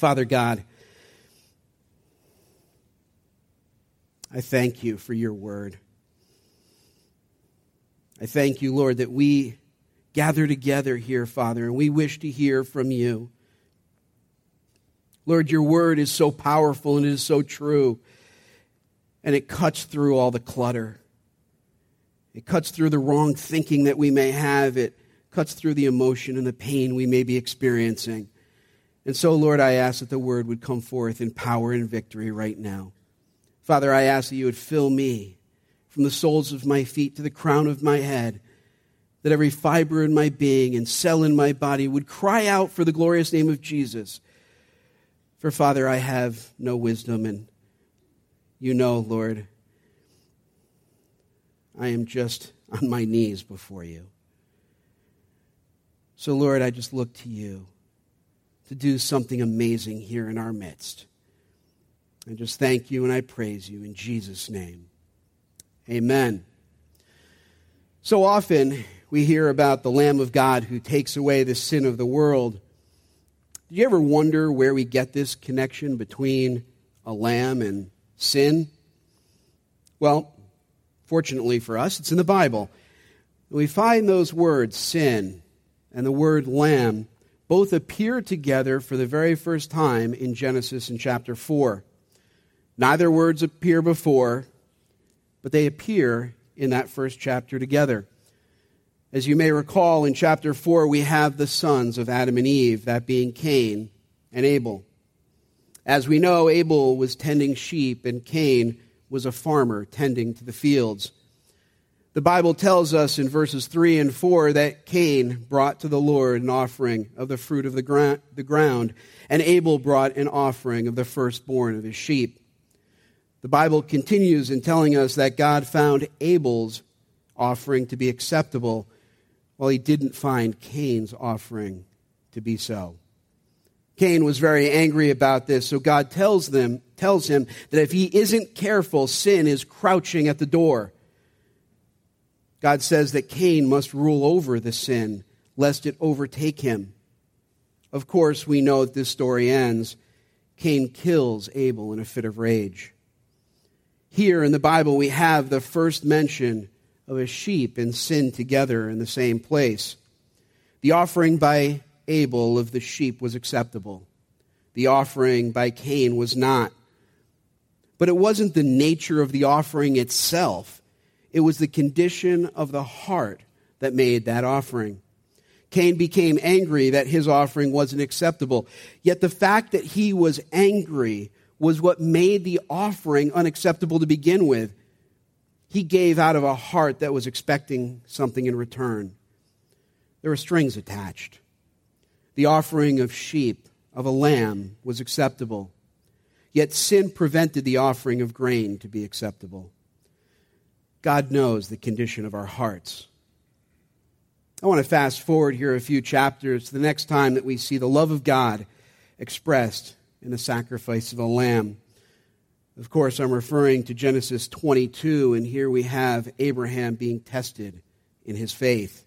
Father God, I thank you for your word. I thank you, Lord, that we gather together here, Father, and we wish to hear from you. Lord, your word is so powerful and it is so true, and it cuts through all the clutter. It cuts through the wrong thinking that we may have. It cuts through the emotion and the pain we may be experiencing. And so, Lord, I ask that the word would come forth in power and victory right now. Father, I ask that you would fill me from the soles of my feet to the crown of my head, that every fiber in my being and cell in my body would cry out for the glorious name of Jesus. For, Father, I have no wisdom, and you know, Lord, I am just on my knees before you. So, Lord, I just look to you to do something amazing here in our midst. I just thank you and I praise you in Jesus' name. Amen. So often we hear about the Lamb of God who takes away the sin of the world. Do you ever wonder where we get this connection between a lamb and sin? Well, fortunately for us, it's in the Bible. We find those words, sin and the word lamb, both appear together for the very first time in Genesis in chapter 4. Neither words appear before, but they appear in that first chapter together. As you may recall, in chapter 4, we have the sons of Adam and Eve, that being Cain and Abel. As we know, Abel was tending sheep, and Cain was a farmer tending to the fields. The Bible tells us in verses 3 and 4 that Cain brought to the Lord an offering of the fruit of the, ground, and Abel brought an offering of the firstborn of his sheep. The Bible continues in telling us that God found Abel's offering to be acceptable, while he didn't find Cain's offering to be so. Cain was very angry about this, so God tells them tells him that if he isn't careful, sin is crouching at the door. God says that Cain must rule over the sin, lest it overtake him. Of course, we know that this story ends. Cain kills Abel in a fit of rage. Here in the Bible, we have the first mention of a sheep and sin together in the same place. The offering by Abel of the sheep was acceptable. The offering by Cain was not. But it wasn't the nature of the offering itself, it was the condition of the heart that made that offering. Cain became angry that his offering wasn't acceptable. Yet the fact that he was angry was what made the offering unacceptable to begin with. He gave out of a heart that was expecting something in return. There were strings attached. The offering of sheep, of a lamb, was acceptable. Yet sin prevented the offering of grain to be acceptable. God knows the condition of our hearts. I want to fast forward here a few chapters to the next time that we see the love of God expressed in the sacrifice of a lamb. Of course, I'm referring to Genesis 22, and here we have Abraham being tested in his faith.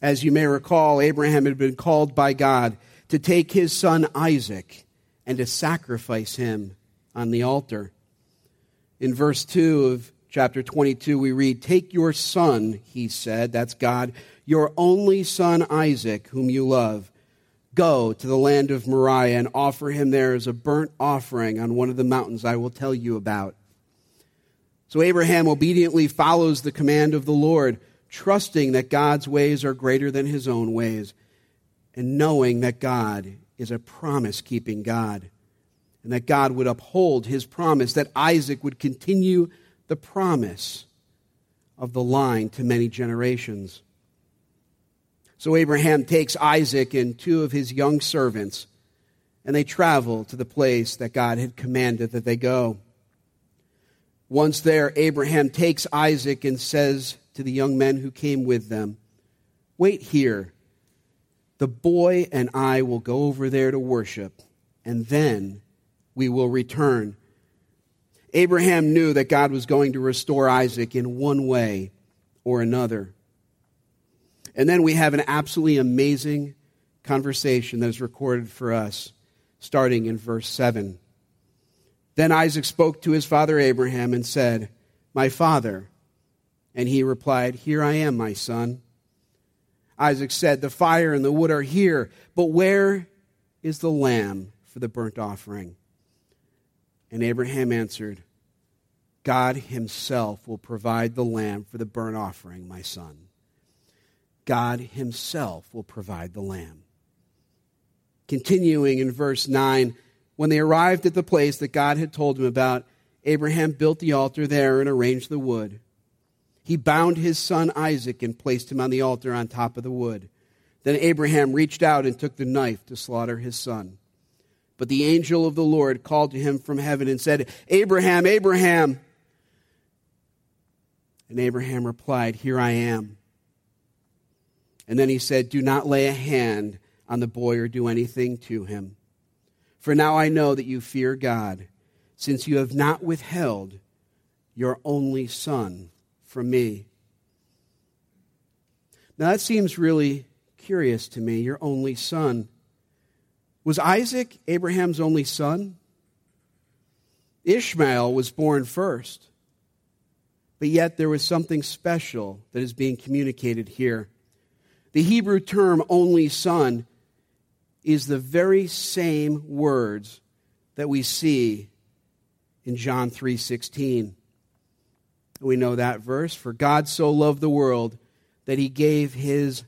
As you may recall, Abraham had been called by God to take his son Isaac and to sacrifice him on the altar. In verse 2 of chapter 22, we read, Take your son, he said, that's God, your only son Isaac, whom you love. Go to the land of Moriah and offer him there as a burnt offering on one of the mountains I will tell you about. So Abraham obediently follows the command of the Lord, trusting that God's ways are greater than his own ways, and knowing that God is a promise keeping God, and that God would uphold his promise, that Isaac would continue the promise of the line to many generations. So Abraham takes Isaac and two of his young servants, and they travel to the place that God had commanded that they go. Once there, Abraham takes Isaac and says to the young men who came with them, Wait here. The boy and I will go over there to worship, and then we will return. Abraham knew that God was going to restore Isaac in one way or another. And then we have an absolutely amazing conversation that is recorded for us starting in verse 7. Then Isaac spoke to his father Abraham and said, My father. And he replied, Here I am, my son. Isaac said, The fire and the wood are here, but where is the lamb for the burnt offering? And Abraham answered, God himself will provide the lamb for the burnt offering, my son. God himself will provide the lamb. Continuing in verse 9, when they arrived at the place that God had told him about, Abraham built the altar there and arranged the wood. He bound his son Isaac and placed him on the altar on top of the wood. Then Abraham reached out and took the knife to slaughter his son. But the angel of the Lord called to him from heaven and said, Abraham, Abraham. And Abraham replied, Here I am. And then he said, Do not lay a hand on the boy or do anything to him. For now I know that you fear God, since you have not withheld your only son from me. Now that seems really curious to me, your only son. Was Isaac Abraham's only son? Ishmael was born first. But yet there was something special that is being communicated here. The Hebrew term only son is the very same words that we see in John 3:16. We know that verse, for God so loved the world that he gave his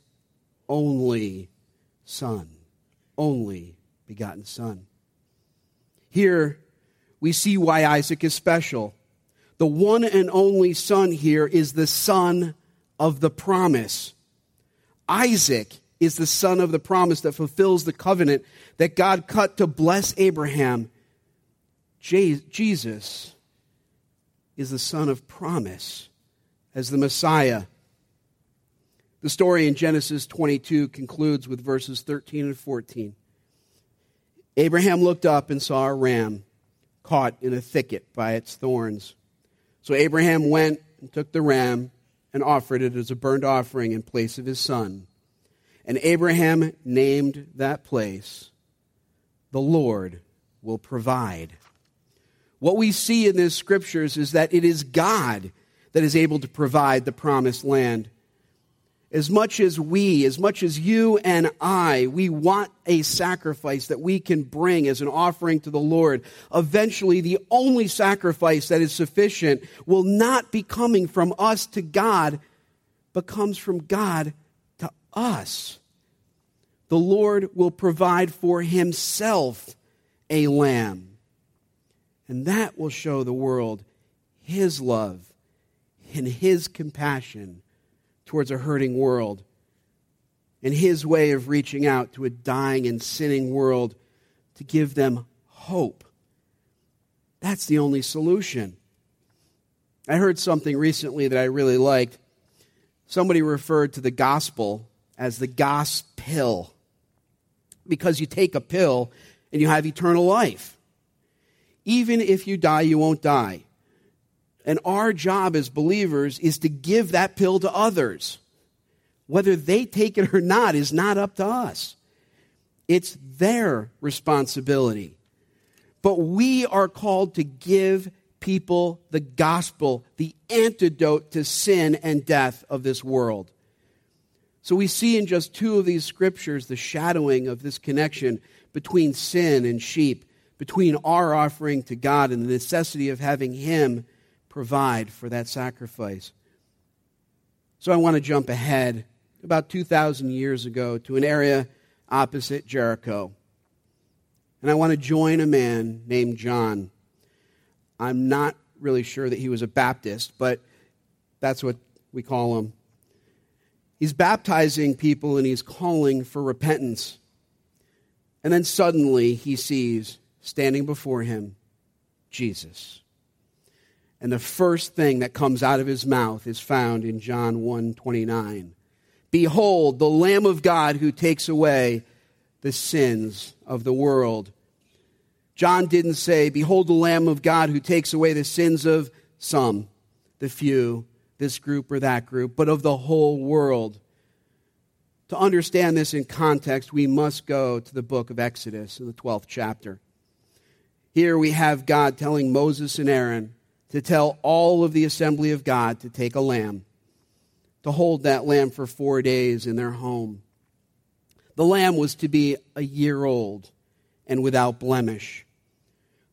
only son, only begotten son. Here we see why Isaac is special. The one and only son here is the son of the promise. Isaac is the son of the promise that fulfills the covenant that God cut to bless Abraham. Jesus is the son of promise as the Messiah. The story in Genesis 22 concludes with verses 13 and 14. Abraham looked up and saw a ram caught in a thicket by its thorns. So Abraham went and took the ram and offered it as a burnt offering in place of his son. And Abraham named that place, The Lord will provide. What we see in these scriptures is that it is God that is able to provide the promised land. As much as we, as much as you and I, we want a sacrifice that we can bring as an offering to the Lord, eventually the only sacrifice that is sufficient will not be coming from us to God, but comes from God to us. The Lord will provide for himself a lamb. And that will show the world his love and his compassion towards a hurting world and his way of reaching out to a dying and sinning world to give them hope. That's the only solution. I heard something recently that I really liked. Somebody referred to the gospel as the gospel because you take a pill and you have eternal life. Even if you die, you won't die. And our job as believers is to give that pill to others. Whether they take it or not is not up to us. It's their responsibility. But we are called to give people the gospel, the antidote to sin and death of this world. So we see in just two of these scriptures the shadowing of this connection between sin and sheep, between our offering to God and the necessity of having Him provide for that sacrifice. So I want to jump ahead about 2,000 years ago to an area opposite Jericho. And I want to join a man named John. I'm not really sure that he was a Baptist, but that's what we call him. He's baptizing people and he's calling for repentance. And then suddenly he sees standing before him Jesus. And the first thing that comes out of his mouth is found in John 1:29. Behold, the Lamb of God who takes away the sins of the world. John didn't say, Behold the Lamb of God who takes away the sins of some, the few, this group or that group, but of the whole world. to understand this in context, we must go to the book of Exodus in the 12th chapter. Here we have God telling Moses and Aaron to tell all of the assembly of God to take a lamb, to hold that lamb for four days in their home. The lamb was to be a year old and without blemish.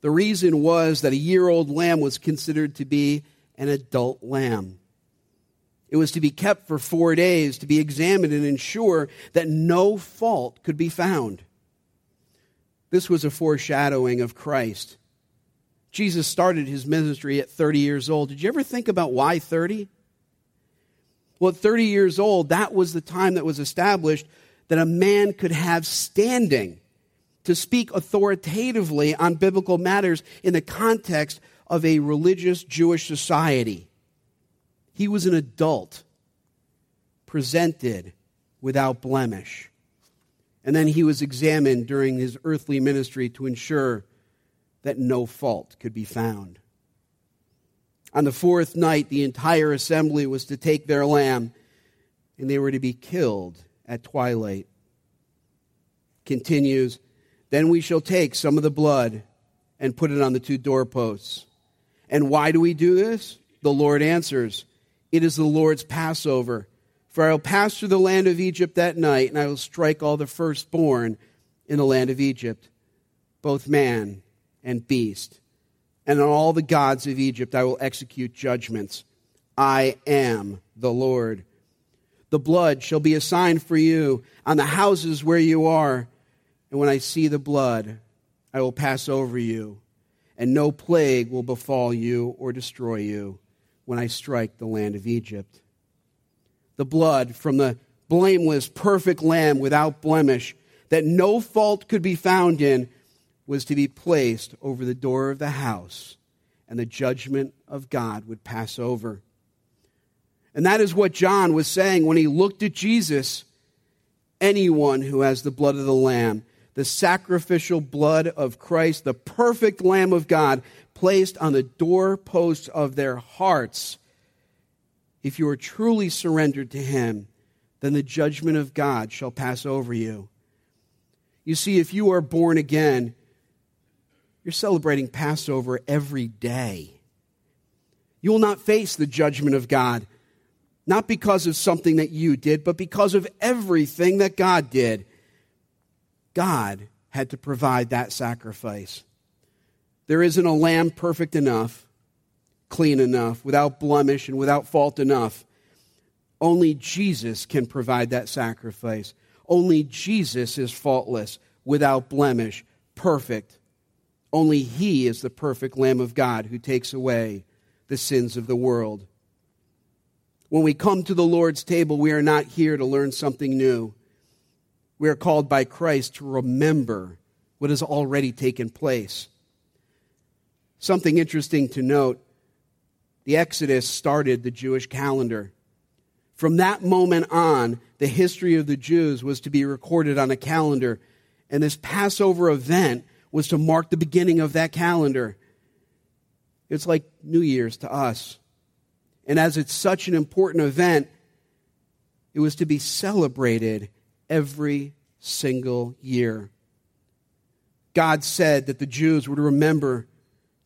The reason was that a year old lamb was considered to be an adult lamb. It was to be kept for four days to be examined and ensure that no fault could be found. This was a foreshadowing of Christ. Jesus started his ministry at 30 years old. Did you ever think about why 30? Well, at 30 years old, that was the time that was established that a man could have standing to speak authoritatively on biblical matters in the context of a religious Jewish society. He was an adult, presented without blemish. And then he was examined during his earthly ministry to ensure that no fault could be found. On the fourth night, the entire assembly was to take their lamb, and they were to be killed at twilight. Continues, then we shall take some of the blood and put it on the two doorposts. And why do we do this? The Lord answers, It is the Lord's Passover. For I will pass through the land of Egypt that night, and I will strike all the firstborn in the land of Egypt, both man and beast. And on all the gods of Egypt I will execute judgments. I am the Lord. The blood shall be a sign for you on the houses where you are. And when I see the blood, I will pass over you, and no plague will befall you or destroy you when I strike the land of Egypt the blood from the blameless, perfect lamb without blemish, that no fault could be found in, was to be placed over the door of the house, and the judgment of God would pass over. And that is what John was saying when he looked at Jesus. Anyone who has the blood of the Lamb, the sacrificial blood of Christ, the perfect Lamb of God, placed on the doorposts of their hearts, if you are truly surrendered to Him, then the judgment of God shall pass over you. You see, if you are born again, you're celebrating Passover every day. You will not face the judgment of God, not because of something that you did, but because of everything that God did. God had to provide that sacrifice. There isn't a lamb perfect enough clean enough, without blemish, and without fault enough. Only Jesus can provide that sacrifice. Only Jesus is faultless, without blemish, perfect. Only He is the perfect Lamb of God who takes away the sins of the world. When we come to the Lord's table, we are not here to learn something new. We are called by Christ to remember what has already taken place. Something interesting to note the Exodus started the Jewish calendar. From that moment on, the history of the Jews was to be recorded on a calendar, and this Passover event was to mark the beginning of that calendar. It's like New Year's to us. And as it's such an important event, it was to be celebrated every single year. God said that the Jews would remember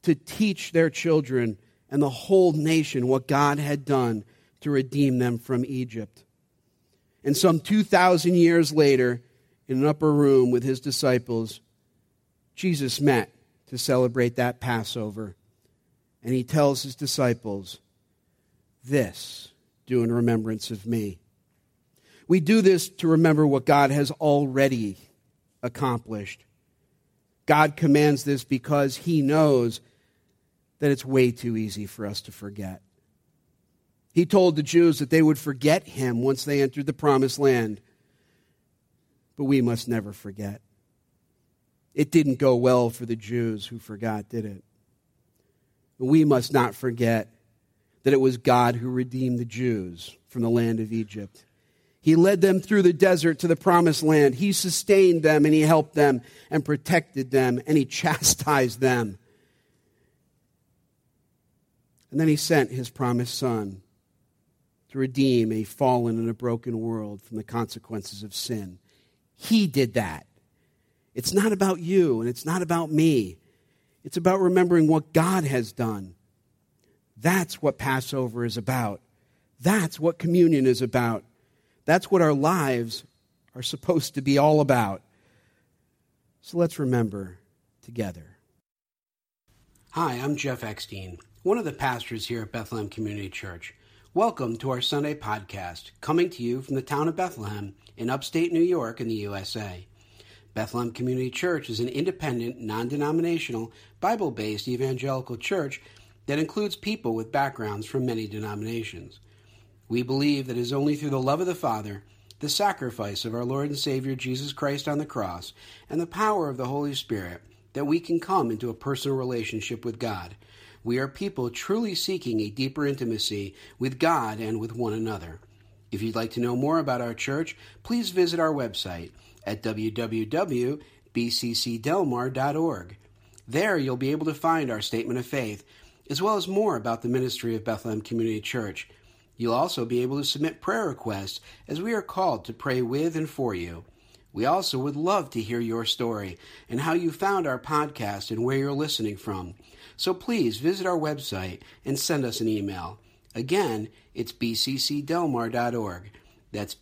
to teach their children and the whole nation what God had done to redeem them from Egypt. And some 2,000 years later, in an upper room with his disciples, Jesus met to celebrate that Passover. And he tells his disciples, This do in remembrance of me. We do this to remember what God has already accomplished. God commands this because he knows that it's way too easy for us to forget. He told the Jews that they would forget him once they entered the promised land. But we must never forget. It didn't go well for the Jews who forgot, did it? We must not forget that it was God who redeemed the Jews from the land of Egypt. He led them through the desert to the promised land. He sustained them and he helped them and protected them and he chastised them and then he sent his promised son to redeem a fallen and a broken world from the consequences of sin. He did that. It's not about you and it's not about me. It's about remembering what God has done. That's what Passover is about. That's what communion is about. That's what our lives are supposed to be all about. So let's remember together. Hi, I'm Jeff Eckstein, one of the pastors here at Bethlehem Community Church. Welcome to our Sunday podcast, coming to you from the town of Bethlehem in upstate New York in the USA. Bethlehem Community Church is an independent, non denominational, Bible based evangelical church that includes people with backgrounds from many denominations. We believe that it is only through the love of the Father, the sacrifice of our Lord and Savior Jesus Christ on the cross, and the power of the Holy Spirit that we can come into a personal relationship with God. We are people truly seeking a deeper intimacy with God and with one another. If you'd like to know more about our church, please visit our website at www.bccdelmar.org. There you'll be able to find our statement of faith, as well as more about the ministry of Bethlehem Community Church. You'll also be able to submit prayer requests as we are called to pray with and for you. We also would love to hear your story and how you found our podcast and where you're listening from. So please visit our website and send us an email. Again, it's bccdelmar.org. That's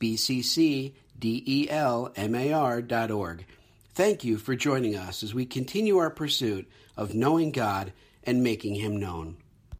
bccdelmar.org. Thank you for joining us as we continue our pursuit of knowing God and making Him known.